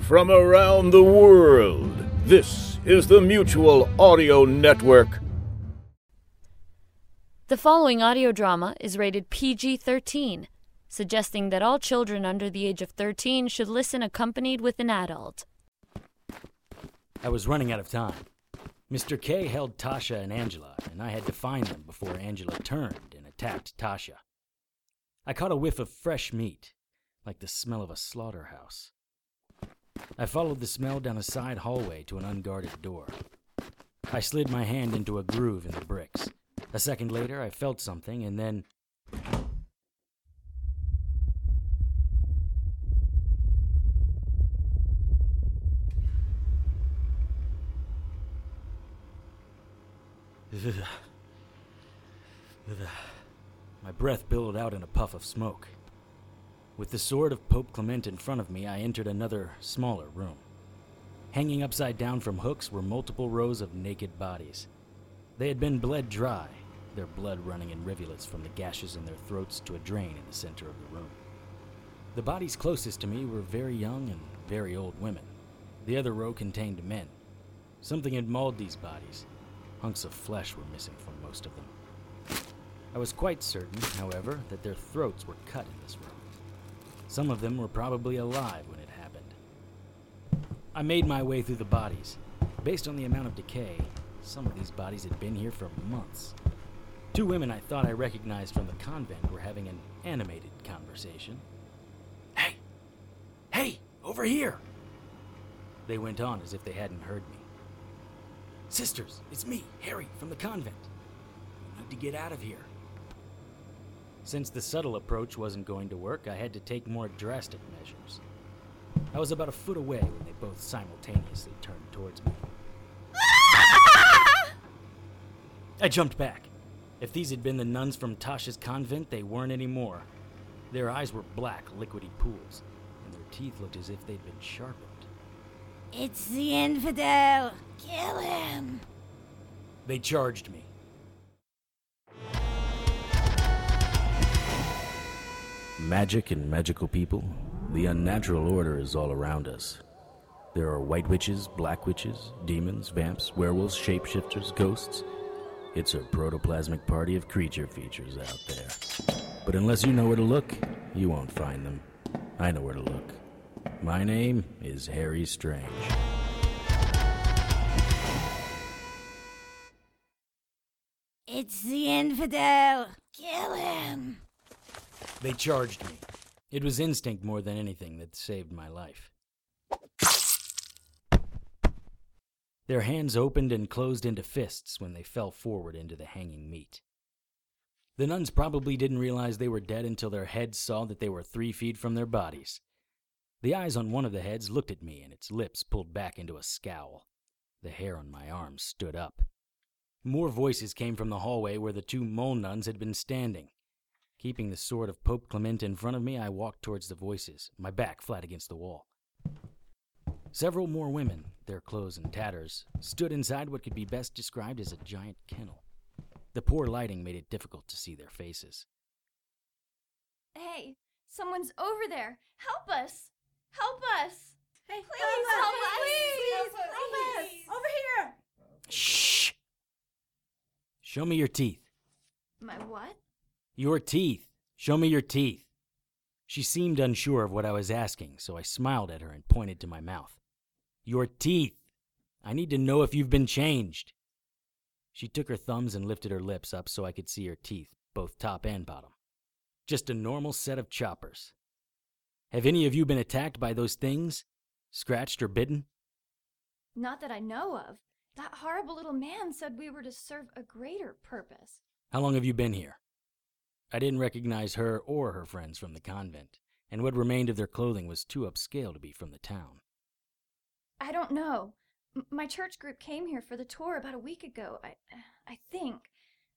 From around the world, this is the Mutual Audio Network. The following audio drama is rated PG 13, suggesting that all children under the age of 13 should listen accompanied with an adult. I was running out of time. Mr. K held Tasha and Angela, and I had to find them before Angela turned and attacked Tasha. I caught a whiff of fresh meat, like the smell of a slaughterhouse. I followed the smell down a side hallway to an unguarded door. I slid my hand into a groove in the bricks. A second later, I felt something, and then. My breath billowed out in a puff of smoke. With the sword of Pope Clement in front of me, I entered another, smaller room. Hanging upside down from hooks were multiple rows of naked bodies. They had been bled dry, their blood running in rivulets from the gashes in their throats to a drain in the center of the room. The bodies closest to me were very young and very old women. The other row contained men. Something had mauled these bodies. Hunks of flesh were missing from most of them. I was quite certain, however, that their throats were cut in this room. Some of them were probably alive when it happened. I made my way through the bodies. Based on the amount of decay, some of these bodies had been here for months. Two women I thought I recognized from the convent were having an animated conversation. Hey! Hey! Over here! They went on as if they hadn't heard me. Sisters, it's me, Harry, from the convent. We need to get out of here. Since the subtle approach wasn't going to work, I had to take more drastic measures. I was about a foot away when they both simultaneously turned towards me. I jumped back. If these had been the nuns from Tasha's convent, they weren't anymore. Their eyes were black, liquidy pools, and their teeth looked as if they'd been sharpened. It's the infidel! Kill him! They charged me. Magic and magical people, the unnatural order is all around us. There are white witches, black witches, demons, vamps, werewolves, shapeshifters, ghosts. It's a protoplasmic party of creature features out there. But unless you know where to look, you won't find them. I know where to look. My name is Harry Strange. It's the infidel! Kill him! They charged me. It was instinct more than anything that saved my life. Their hands opened and closed into fists when they fell forward into the hanging meat. The nuns probably didn't realize they were dead until their heads saw that they were three feet from their bodies. The eyes on one of the heads looked at me, and its lips pulled back into a scowl. The hair on my arms stood up. More voices came from the hallway where the two mole nuns had been standing. Keeping the sword of Pope Clement in front of me, I walked towards the voices, my back flat against the wall. Several more women, their clothes in tatters, stood inside what could be best described as a giant kennel. The poor lighting made it difficult to see their faces. Hey, someone's over there. Help us! Help us! Hey, Please help help us! us! Please, Help help us! us! Over here! Shh! Show me your teeth. My what? Your teeth. Show me your teeth. She seemed unsure of what I was asking, so I smiled at her and pointed to my mouth. Your teeth. I need to know if you've been changed. She took her thumbs and lifted her lips up so I could see her teeth, both top and bottom. Just a normal set of choppers. Have any of you been attacked by those things? Scratched or bitten? Not that I know of. That horrible little man said we were to serve a greater purpose. How long have you been here? I didn't recognize her or her friends from the convent, and what remained of their clothing was too upscale to be from the town. I don't know. M- my church group came here for the tour about a week ago. I I think.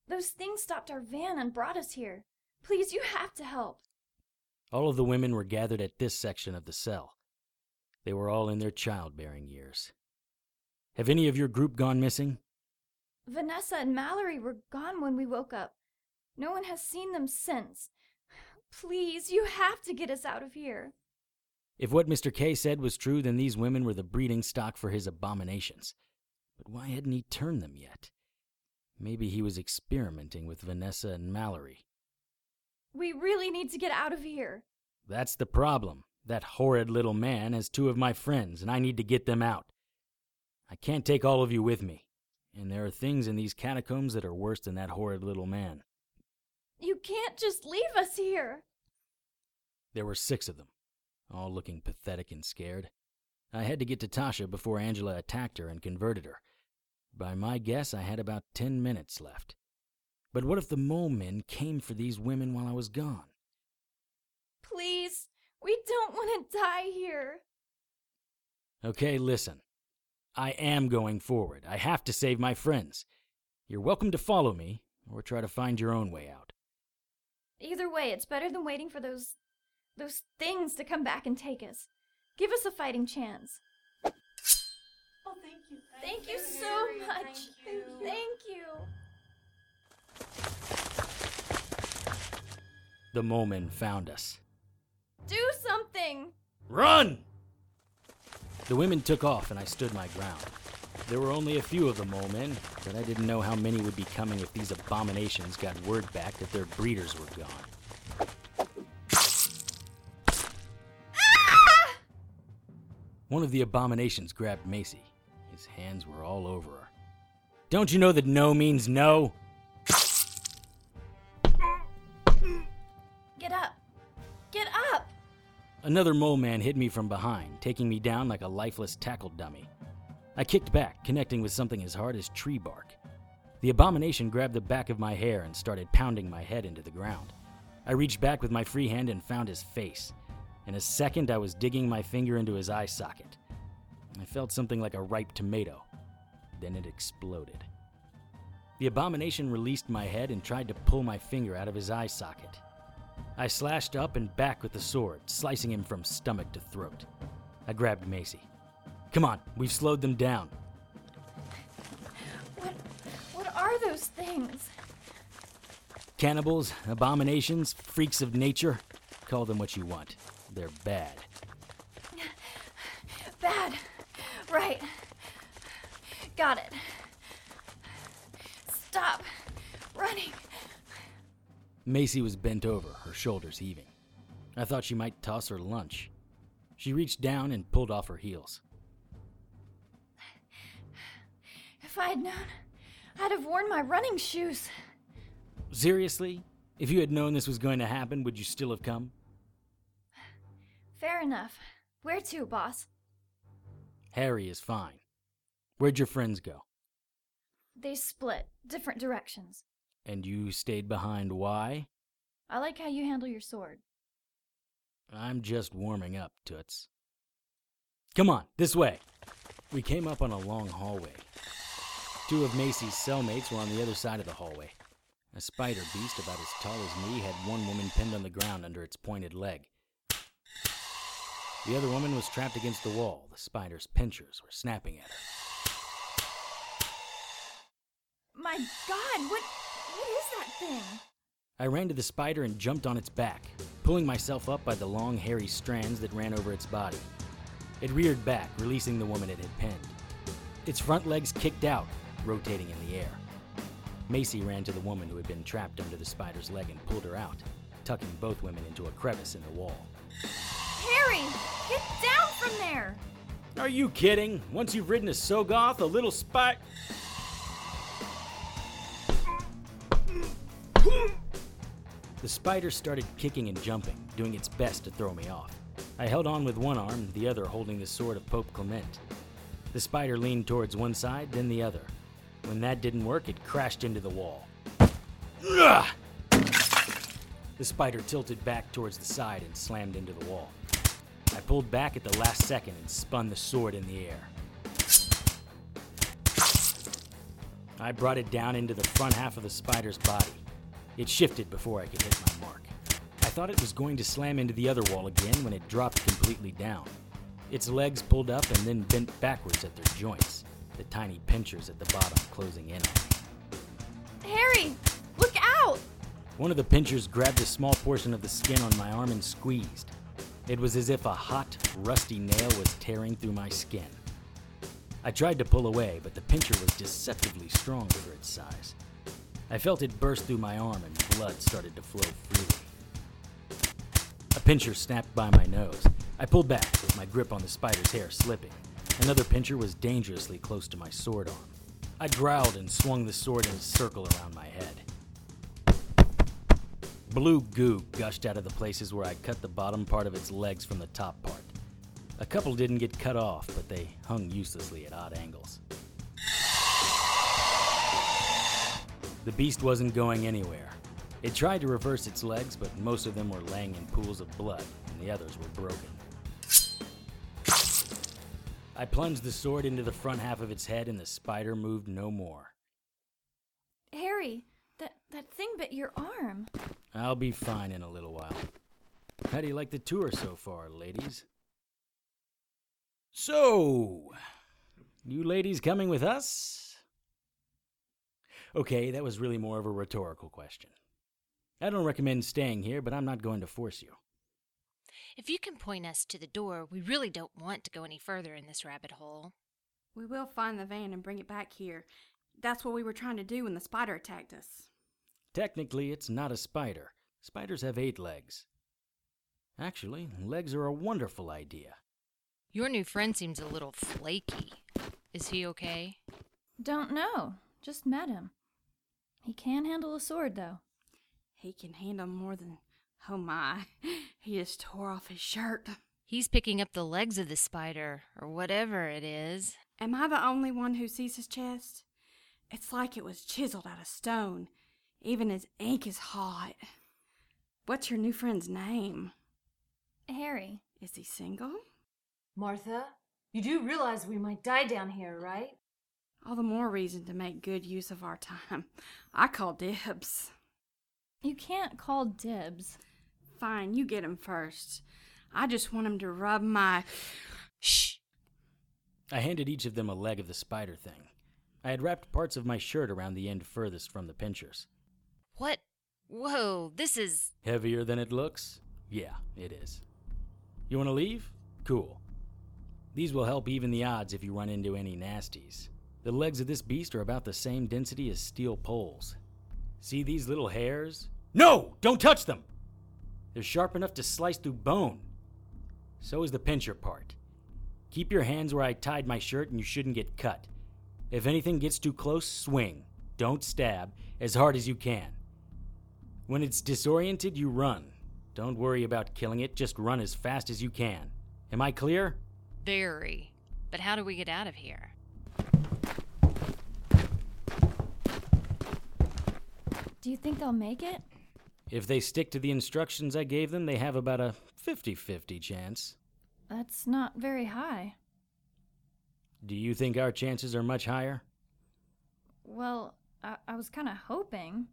Those things stopped our van and brought us here. Please, you have to help. All of the women were gathered at this section of the cell. They were all in their childbearing years. Have any of your group gone missing? Vanessa and Mallory were gone when we woke up. No one has seen them since. Please, you have to get us out of here. If what Mr. K said was true, then these women were the breeding stock for his abominations. But why hadn't he turned them yet? Maybe he was experimenting with Vanessa and Mallory. We really need to get out of here. That's the problem. That horrid little man has two of my friends, and I need to get them out. I can't take all of you with me, and there are things in these catacombs that are worse than that horrid little man. You can't just leave us here. There were six of them, all looking pathetic and scared. I had to get to Tasha before Angela attacked her and converted her. By my guess, I had about ten minutes left. But what if the mole men came for these women while I was gone? Please, we don't want to die here. Okay, listen. I am going forward. I have to save my friends. You're welcome to follow me, or try to find your own way out. Either way, it's better than waiting for those those things to come back and take us. Give us a fighting chance. Oh, thank you. Thank you so much. Thank you. The moment found us. Do something. Run! The women took off, and I stood my ground. There were only a few of the mole men, but I didn't know how many would be coming if these abominations got word back that their breeders were gone. Ah! One of the abominations grabbed Macy. His hands were all over her. Don't you know that no means no? Get up. Get up. Another mole man hit me from behind, taking me down like a lifeless tackle dummy. I kicked back, connecting with something as hard as tree bark. The abomination grabbed the back of my hair and started pounding my head into the ground. I reached back with my free hand and found his face. In a second, I was digging my finger into his eye socket. I felt something like a ripe tomato. Then it exploded. The abomination released my head and tried to pull my finger out of his eye socket. I slashed up and back with the sword, slicing him from stomach to throat. I grabbed Macy. Come on, we've slowed them down. What what are those things? Cannibals, abominations, freaks of nature. Call them what you want. They're bad. Bad. Right. Got it. Stop running. Macy was bent over, her shoulders heaving. I thought she might toss her lunch. She reached down and pulled off her heels. If I'd known, I'd have worn my running shoes. Seriously? If you had known this was going to happen, would you still have come? Fair enough. Where to, boss? Harry is fine. Where'd your friends go? They split different directions. And you stayed behind why? I like how you handle your sword. I'm just warming up, Toots. Come on, this way. We came up on a long hallway. Two of Macy's cellmates were on the other side of the hallway. A spider beast about as tall as me had one woman pinned on the ground under its pointed leg. The other woman was trapped against the wall. The spider's pinchers were snapping at her. My god, what what is that thing? I ran to the spider and jumped on its back, pulling myself up by the long, hairy strands that ran over its body. It reared back, releasing the woman it had pinned. Its front legs kicked out, rotating in the air. Macy ran to the woman who had been trapped under the spider's leg and pulled her out, tucking both women into a crevice in the wall. Harry, get down from there. Are you kidding? Once you've ridden a Sogoth, a little spy. The spider started kicking and jumping, doing its best to throw me off. I held on with one arm, the other holding the sword of Pope Clement. The spider leaned towards one side, then the other. When that didn't work, it crashed into the wall. Ugh! The spider tilted back towards the side and slammed into the wall. I pulled back at the last second and spun the sword in the air. I brought it down into the front half of the spider's body. It shifted before I could hit my mark. I thought it was going to slam into the other wall again when it dropped completely down. Its legs pulled up and then bent backwards at their joints, the tiny pinchers at the bottom closing in on me. Harry, look out! One of the pinchers grabbed a small portion of the skin on my arm and squeezed. It was as if a hot, rusty nail was tearing through my skin. I tried to pull away, but the pincher was deceptively strong for its size. I felt it burst through my arm and blood started to flow freely. A pincher snapped by my nose. I pulled back, with my grip on the spider's hair slipping. Another pincher was dangerously close to my sword arm. I growled and swung the sword in a circle around my head. Blue goo gushed out of the places where I cut the bottom part of its legs from the top part. A couple didn't get cut off, but they hung uselessly at odd angles. The beast wasn't going anywhere. It tried to reverse its legs, but most of them were laying in pools of blood, and the others were broken. I plunged the sword into the front half of its head, and the spider moved no more. Harry, that, that thing bit your arm. I'll be fine in a little while. How do you like the tour so far, ladies? So, you ladies coming with us? Okay, that was really more of a rhetorical question. I don't recommend staying here, but I'm not going to force you. If you can point us to the door, we really don't want to go any further in this rabbit hole. We will find the van and bring it back here. That's what we were trying to do when the spider attacked us. Technically, it's not a spider. Spiders have eight legs. Actually, legs are a wonderful idea. Your new friend seems a little flaky. Is he okay? Don't know. Just met him. He can handle a sword, though. He can handle more than. Oh my. He just tore off his shirt. He's picking up the legs of the spider, or whatever it is. Am I the only one who sees his chest? It's like it was chiseled out of stone. Even his ink is hot. What's your new friend's name? Harry. Is he single? Martha, you do realize we might die down here, right? All the more reason to make good use of our time. I call dibs. You can't call dibs. Fine, you get him first. I just want him to rub my. Shh! I handed each of them a leg of the spider thing. I had wrapped parts of my shirt around the end furthest from the pinchers. What? Whoa, this is. Heavier than it looks? Yeah, it is. You want to leave? Cool. These will help even the odds if you run into any nasties. The legs of this beast are about the same density as steel poles. See these little hairs? No! Don't touch them! They're sharp enough to slice through bone. So is the pincher part. Keep your hands where I tied my shirt and you shouldn't get cut. If anything gets too close, swing. Don't stab, as hard as you can. When it's disoriented, you run. Don't worry about killing it, just run as fast as you can. Am I clear? Very. But how do we get out of here? Do you think they'll make it? If they stick to the instructions I gave them, they have about a 50 50 chance. That's not very high. Do you think our chances are much higher? Well, I, I was kind of hoping.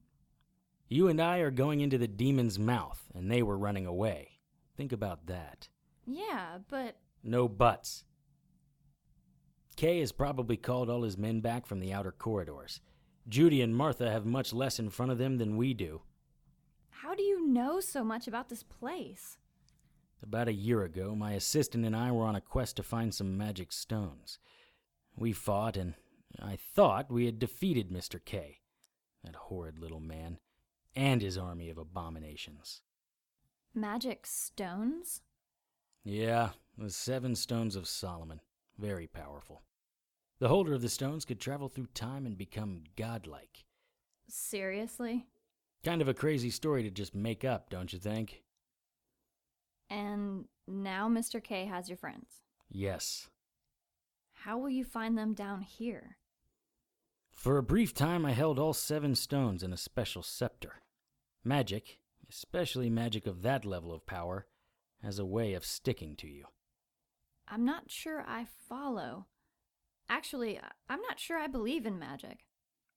You and I are going into the demon's mouth, and they were running away. Think about that. Yeah, but No buts. Kay has probably called all his men back from the outer corridors. Judy and Martha have much less in front of them than we do. How do you know so much about this place? About a year ago, my assistant and I were on a quest to find some magic stones. We fought, and I thought we had defeated Mr. K, that horrid little man, and his army of abominations. Magic stones? Yeah, the seven stones of Solomon. Very powerful. The holder of the stones could travel through time and become godlike. Seriously? Kind of a crazy story to just make up, don't you think? And now Mr. K has your friends. Yes. How will you find them down here? For a brief time, I held all seven stones in a special scepter. Magic, especially magic of that level of power, has a way of sticking to you. I'm not sure I follow. Actually, I'm not sure I believe in magic.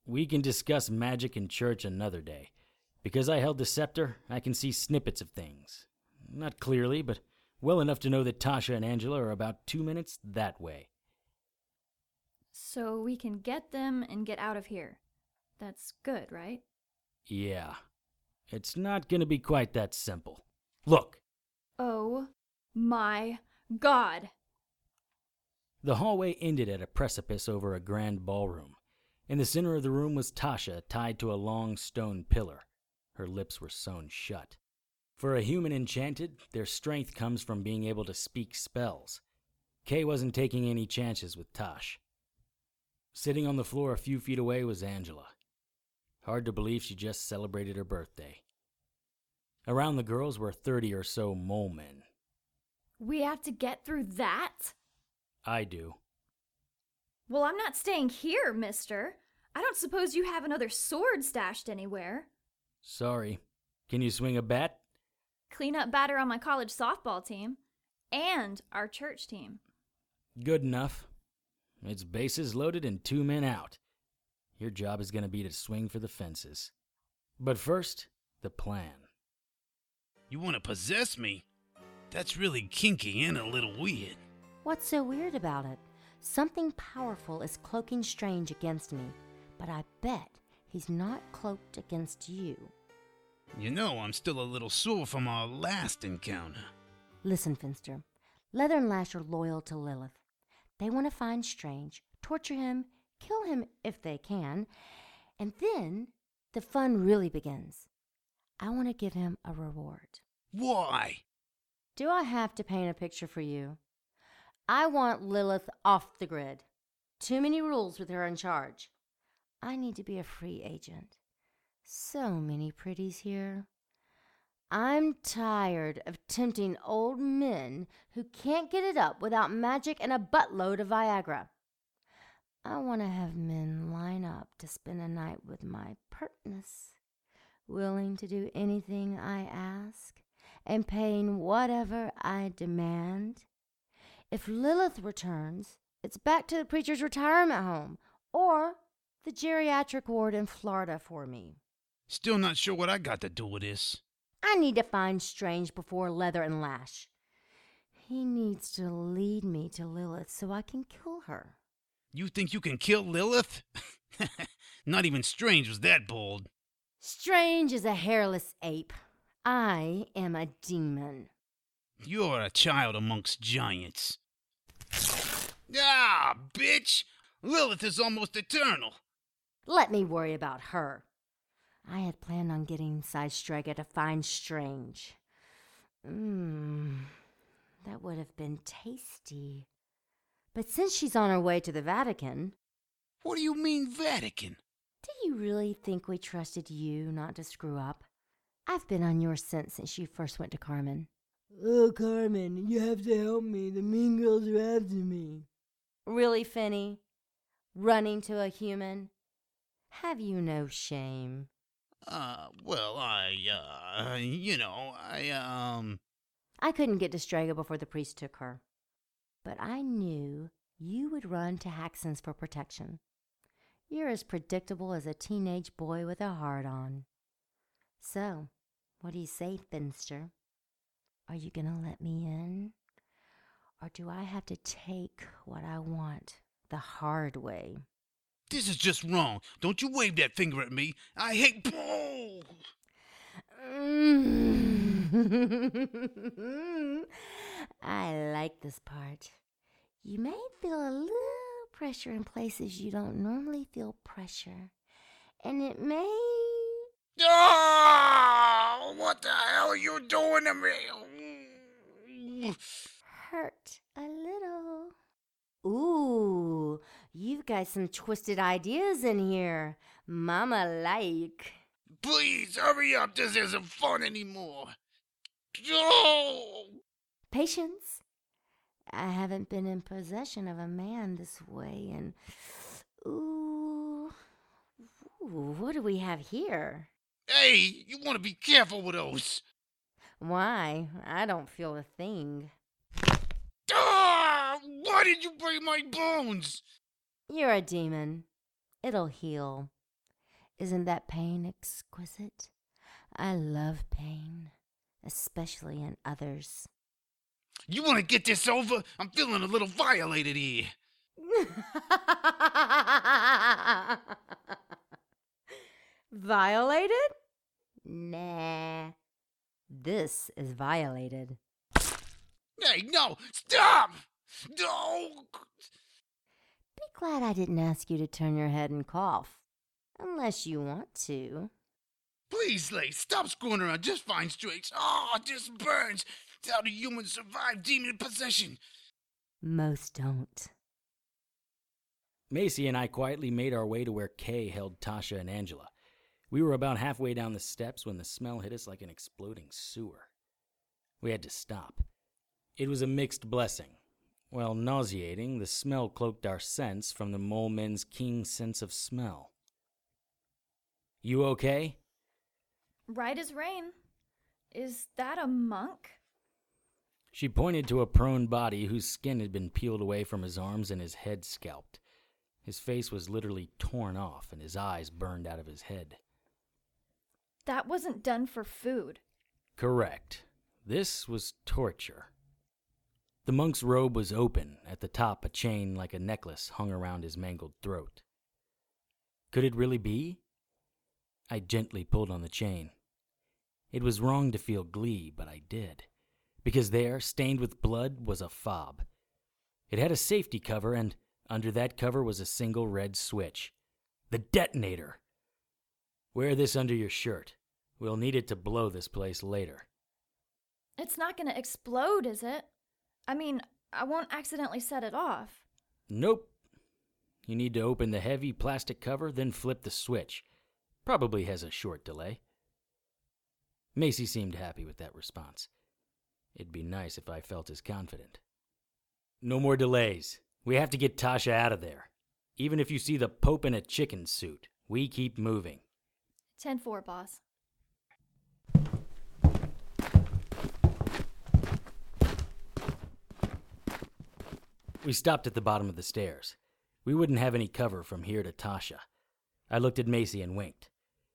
We can discuss magic in church another day. Because I held the scepter, I can see snippets of things. Not clearly, but well enough to know that Tasha and Angela are about two minutes that way. So we can get them and get out of here. That's good, right? Yeah. It's not gonna be quite that simple. Look, Oh my God. The hallway ended at a precipice over a grand ballroom. In the center of the room was Tasha, tied to a long stone pillar. Her lips were sewn shut. For a human enchanted, their strength comes from being able to speak spells. Kay wasn't taking any chances with Tosh. Sitting on the floor a few feet away was Angela. Hard to believe she just celebrated her birthday. Around the girls were 30 or so mole men. We have to get through that? I do. Well, I'm not staying here, mister. I don't suppose you have another sword stashed anywhere. Sorry. Can you swing a bat? Clean up batter on my college softball team and our church team. Good enough. It's bases loaded and two men out. Your job is going to be to swing for the fences. But first, the plan. You want to possess me? That's really kinky and a little weird. What's so weird about it? Something powerful is cloaking Strange against me, but I bet he's not cloaked against you. You know, I'm still a little sore from our last encounter. Listen, Finster. Leather and Lash are loyal to Lilith. They want to find Strange, torture him, kill him if they can, and then the fun really begins. I want to give him a reward. Why? Do I have to paint a picture for you? I want Lilith off the grid. Too many rules with her in charge. I need to be a free agent. So many pretties here. I'm tired of tempting old men who can't get it up without magic and a buttload of Viagra. I want to have men line up to spend a night with my pertness, willing to do anything I ask and paying whatever I demand. If Lilith returns, it's back to the preacher's retirement home or the geriatric ward in Florida for me. Still not sure what I got to do with this. I need to find Strange before Leather and Lash. He needs to lead me to Lilith so I can kill her. You think you can kill Lilith? not even Strange was that bold. Strange is a hairless ape. I am a demon. You're a child amongst giants. Ah, bitch! Lilith is almost eternal. Let me worry about her. I had planned on getting Sidestriker to find Strange. Mmm, that would have been tasty. But since she's on her way to the Vatican. What do you mean, Vatican? Do you really think we trusted you not to screw up? I've been on your scent since you first went to Carmen. Oh, Carmen, you have to help me. The mean girls are after me. Really, Finny? Running to a human? Have you no shame? Uh, well, I, uh, you know, I, um. I couldn't get to Strega before the priest took her. But I knew you would run to Haxon's for protection. You're as predictable as a teenage boy with a heart on. So, what do you say, Finster? Are you gonna let me in? Or do I have to take what I want the hard way? This is just wrong. Don't you wave that finger at me. I hate. Oh! I like this part. You may feel a little pressure in places you don't normally feel pressure. And it may. Oh, what the hell are you doing to me? Hurt a little. Ooh, you've got some twisted ideas in here. Mama like. Please hurry up. This isn't fun anymore. Oh! Patience. I haven't been in possession of a man this way, and. Ooh. Ooh, what do we have here? Hey, you want to be careful with those. Why? I don't feel a thing. Ah! Why did you break my bones? You're a demon. It'll heal. Isn't that pain exquisite? I love pain, especially in others. You want to get this over? I'm feeling a little violated here. violated? Nah. This is violated. Hey, no! Stop! No! Be glad I didn't ask you to turn your head and cough. Unless you want to. Please, Lay, stop screwing around. Just find straight. Oh, ah, it just burns. It's how do humans survive demon possession? Most don't. Macy and I quietly made our way to where Kay held Tasha and Angela. We were about halfway down the steps when the smell hit us like an exploding sewer. We had to stop. It was a mixed blessing. While nauseating, the smell cloaked our sense from the mole men's keen sense of smell. You okay? Right as rain. Is that a monk? She pointed to a prone body whose skin had been peeled away from his arms and his head scalped. His face was literally torn off and his eyes burned out of his head. That wasn't done for food. Correct. This was torture. The monk's robe was open. At the top, a chain like a necklace hung around his mangled throat. Could it really be? I gently pulled on the chain. It was wrong to feel glee, but I did. Because there, stained with blood, was a fob. It had a safety cover, and under that cover was a single red switch. The detonator! Wear this under your shirt. We'll need it to blow this place later. It's not gonna explode, is it? I mean, I won't accidentally set it off. Nope. You need to open the heavy plastic cover, then flip the switch. Probably has a short delay. Macy seemed happy with that response. It'd be nice if I felt as confident. No more delays. We have to get Tasha out of there. Even if you see the Pope in a chicken suit, we keep moving. 10 4, boss. We stopped at the bottom of the stairs. We wouldn't have any cover from here to Tasha. I looked at Macy and winked.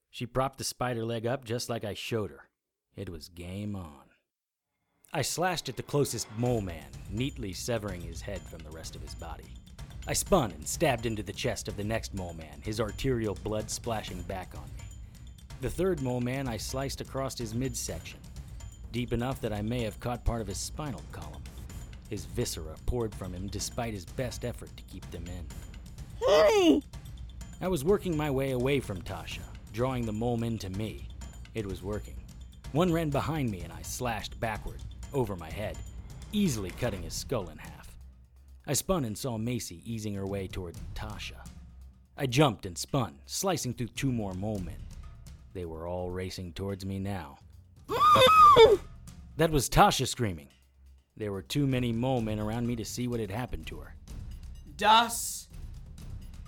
She propped the spider leg up just like I showed her. It was game on. I slashed at the closest mole man, neatly severing his head from the rest of his body. I spun and stabbed into the chest of the next mole man, his arterial blood splashing back on me. The third mole man I sliced across his midsection, deep enough that I may have caught part of his spinal column. His viscera poured from him despite his best effort to keep them in. Hey! I was working my way away from Tasha, drawing the mole men to me. It was working. One ran behind me and I slashed backward, over my head, easily cutting his skull in half. I spun and saw Macy easing her way toward Tasha. I jumped and spun, slicing through two more mole men. They were all racing towards me now. that was Tasha screaming. There were too many mole men around me to see what had happened to her. Das.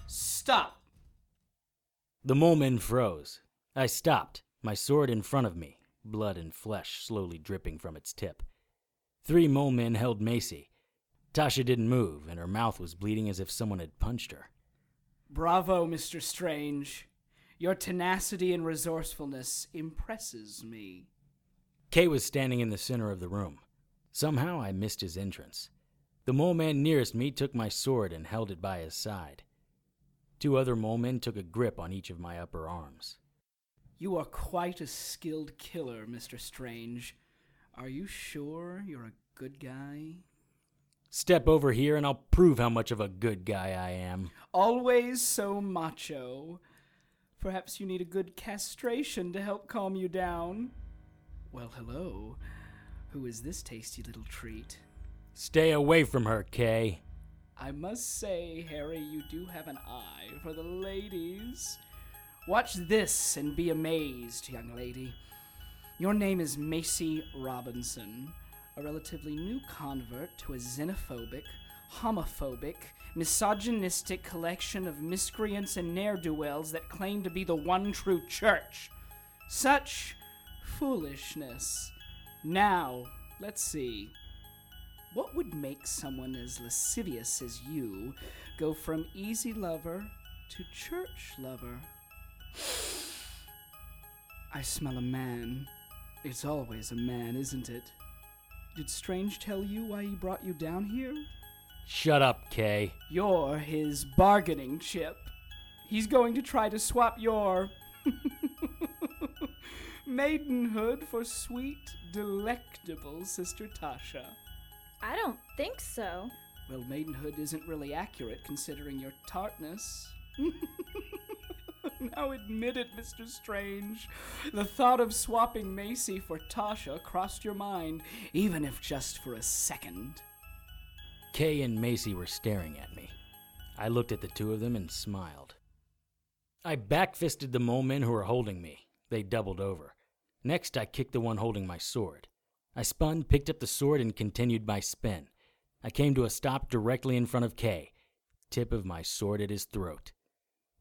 Stop. The mole men froze. I stopped, my sword in front of me, blood and flesh slowly dripping from its tip. Three mole men held Macy. Tasha didn't move, and her mouth was bleeding as if someone had punched her. Bravo, Mr. Strange. Your tenacity and resourcefulness impresses me. Kay was standing in the center of the room. Somehow I missed his entrance. The mole man nearest me took my sword and held it by his side. Two other mole men took a grip on each of my upper arms. You are quite a skilled killer, Mr. Strange. Are you sure you're a good guy? Step over here and I'll prove how much of a good guy I am. Always so macho. Perhaps you need a good castration to help calm you down. Well, hello. Who is this tasty little treat? Stay away from her, Kay. I must say, Harry, you do have an eye for the ladies. Watch this and be amazed, young lady. Your name is Macy Robinson, a relatively new convert to a xenophobic, homophobic, misogynistic collection of miscreants and ne'er do wells that claim to be the one true church. Such foolishness. Now, let's see. What would make someone as lascivious as you go from easy lover to church lover? I smell a man. It's always a man, isn't it? Did Strange tell you why he brought you down here? Shut up, Kay. You're his bargaining chip. He's going to try to swap your maidenhood for sweet, delectable Sister Tasha. I don't think so. Well, maidenhood isn't really accurate considering your tartness. now admit it, Mr. Strange. The thought of swapping Macy for Tasha crossed your mind, even if just for a second. Kay and Macy were staring at me. I looked at the two of them and smiled. I backfisted the mole men who were holding me. They doubled over. Next, I kicked the one holding my sword. I spun, picked up the sword, and continued my spin. I came to a stop directly in front of Kay, tip of my sword at his throat.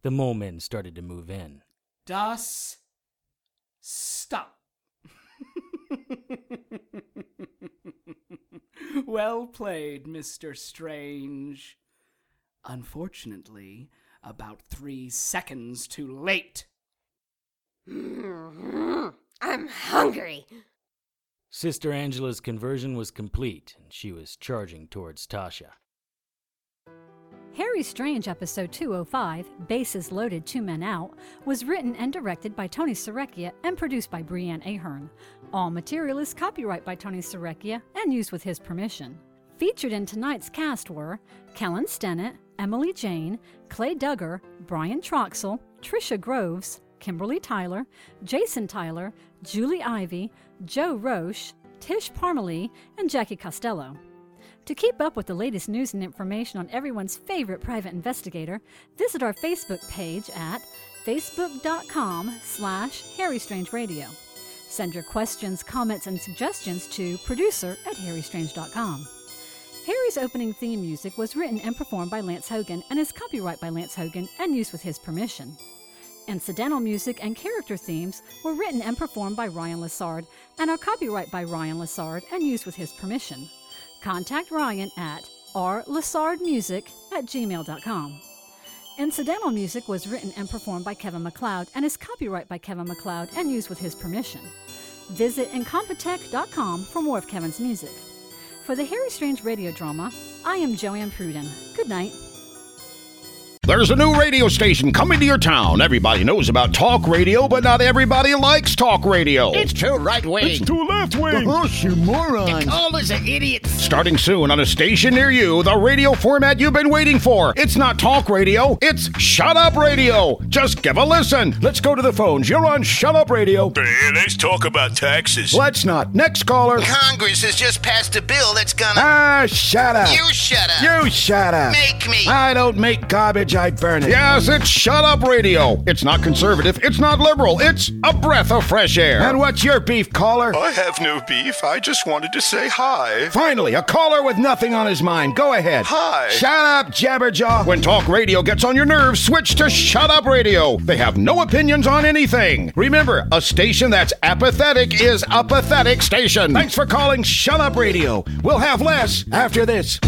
The mole men started to move in. Das. Stop. well played, Mr. Strange. Unfortunately, about three seconds too late. I'm hungry. Sister Angela's conversion was complete, and she was charging towards Tasha. Harry Strange episode 205, Bases Loaded Two Men Out, was written and directed by Tony Serecchia and produced by Brianne Ahern. All material is copyright by Tony Serecchia and used with his permission. Featured in tonight's cast were Kellen Stennett, Emily Jane, Clay Duggar, Brian Troxel, Trisha Groves, Kimberly Tyler, Jason Tyler, Julie Ivy, Joe Roche, Tish Parmalee, and Jackie Costello. To keep up with the latest news and information on everyone's favorite private investigator, visit our Facebook page at facebook.com slash harrystrangeradio. Send your questions, comments, and suggestions to producer at harrystrange.com. Harry's opening theme music was written and performed by Lance Hogan and is copyright by Lance Hogan and used with his permission. Incidental music and character themes were written and performed by Ryan Lassard and are copyright by Ryan Lassard and used with his permission. Contact Ryan at rlassardmusic at gmail.com. Incidental music was written and performed by Kevin MacLeod and is copyright by Kevin MacLeod and used with his permission. Visit incompetech.com for more of Kevin's music. For the Harry Strange radio drama, I am Joanne Pruden. Good night. There's a new radio station coming to your town. Everybody knows about talk radio, but not everybody likes talk radio. It's too right wing. It's too left wing. Gosh, you moron. All those an idiot. Starting soon on a station near you, the radio format you've been waiting for. It's not talk radio, it's shut up radio. Just give a listen. Let's go to the phones. You're on shut up radio. Hey, let's talk about taxes. Let's not. Next caller. Congress has just passed a bill that's gonna. Ah, shut up. You shut up. You shut up. Make me. I don't make garbage, I burn. Yes, it's Shut Up Radio. It's not conservative, it's not liberal, it's a breath of fresh air. And what's your beef, caller? I have no beef. I just wanted to say hi. Finally, a caller with nothing on his mind. Go ahead. Hi. Shut up, Jabberjaw. When talk radio gets on your nerves, switch to Shut Up Radio. They have no opinions on anything. Remember, a station that's apathetic is a pathetic station. Thanks for calling Shut Up Radio. We'll have less after this.